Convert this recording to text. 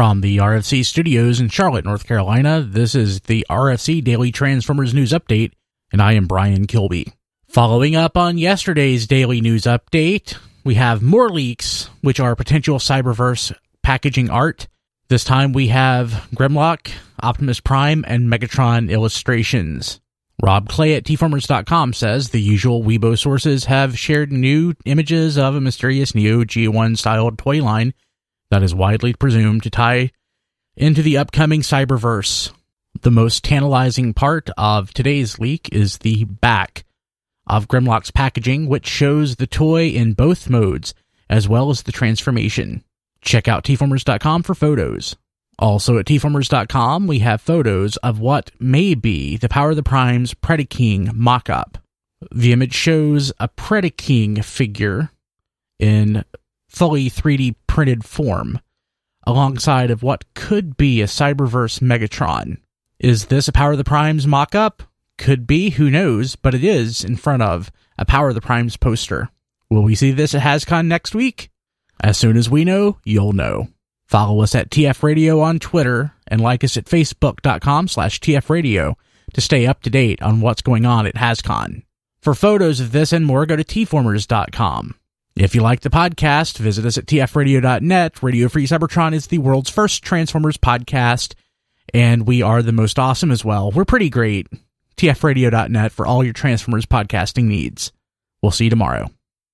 From the RFC studios in Charlotte, North Carolina, this is the RFC Daily Transformers News Update, and I am Brian Kilby. Following up on yesterday's daily news update, we have more leaks, which are potential Cyberverse packaging art. This time we have Grimlock, Optimus Prime, and Megatron illustrations. Rob Clay at tformers.com says the usual Weibo sources have shared new images of a mysterious Neo G1 styled toy line that is widely presumed to tie into the upcoming Cyberverse. The most tantalizing part of today's leak is the back of Grimlock's packaging, which shows the toy in both modes, as well as the transformation. Check out tformers.com for photos. Also at tformers.com, we have photos of what may be the Power of the Primes Predaking mock-up. The image shows a Predaking figure in fully 3D printed form, alongside of what could be a Cyberverse Megatron. Is this a Power of the Primes mock up? Could be, who knows, but it is in front of a Power of the Primes poster. Will we see this at HasCon next week? As soon as we know, you'll know. Follow us at TF Radio on Twitter and like us at facebook.com slash tfradio to stay up to date on what's going on at HasCon. For photos of this and more, go to tformers.com. If you like the podcast, visit us at tfradio.net. Radio Free Cybertron is the world's first Transformers podcast, and we are the most awesome as well. We're pretty great. tfradio.net for all your Transformers podcasting needs. We'll see you tomorrow.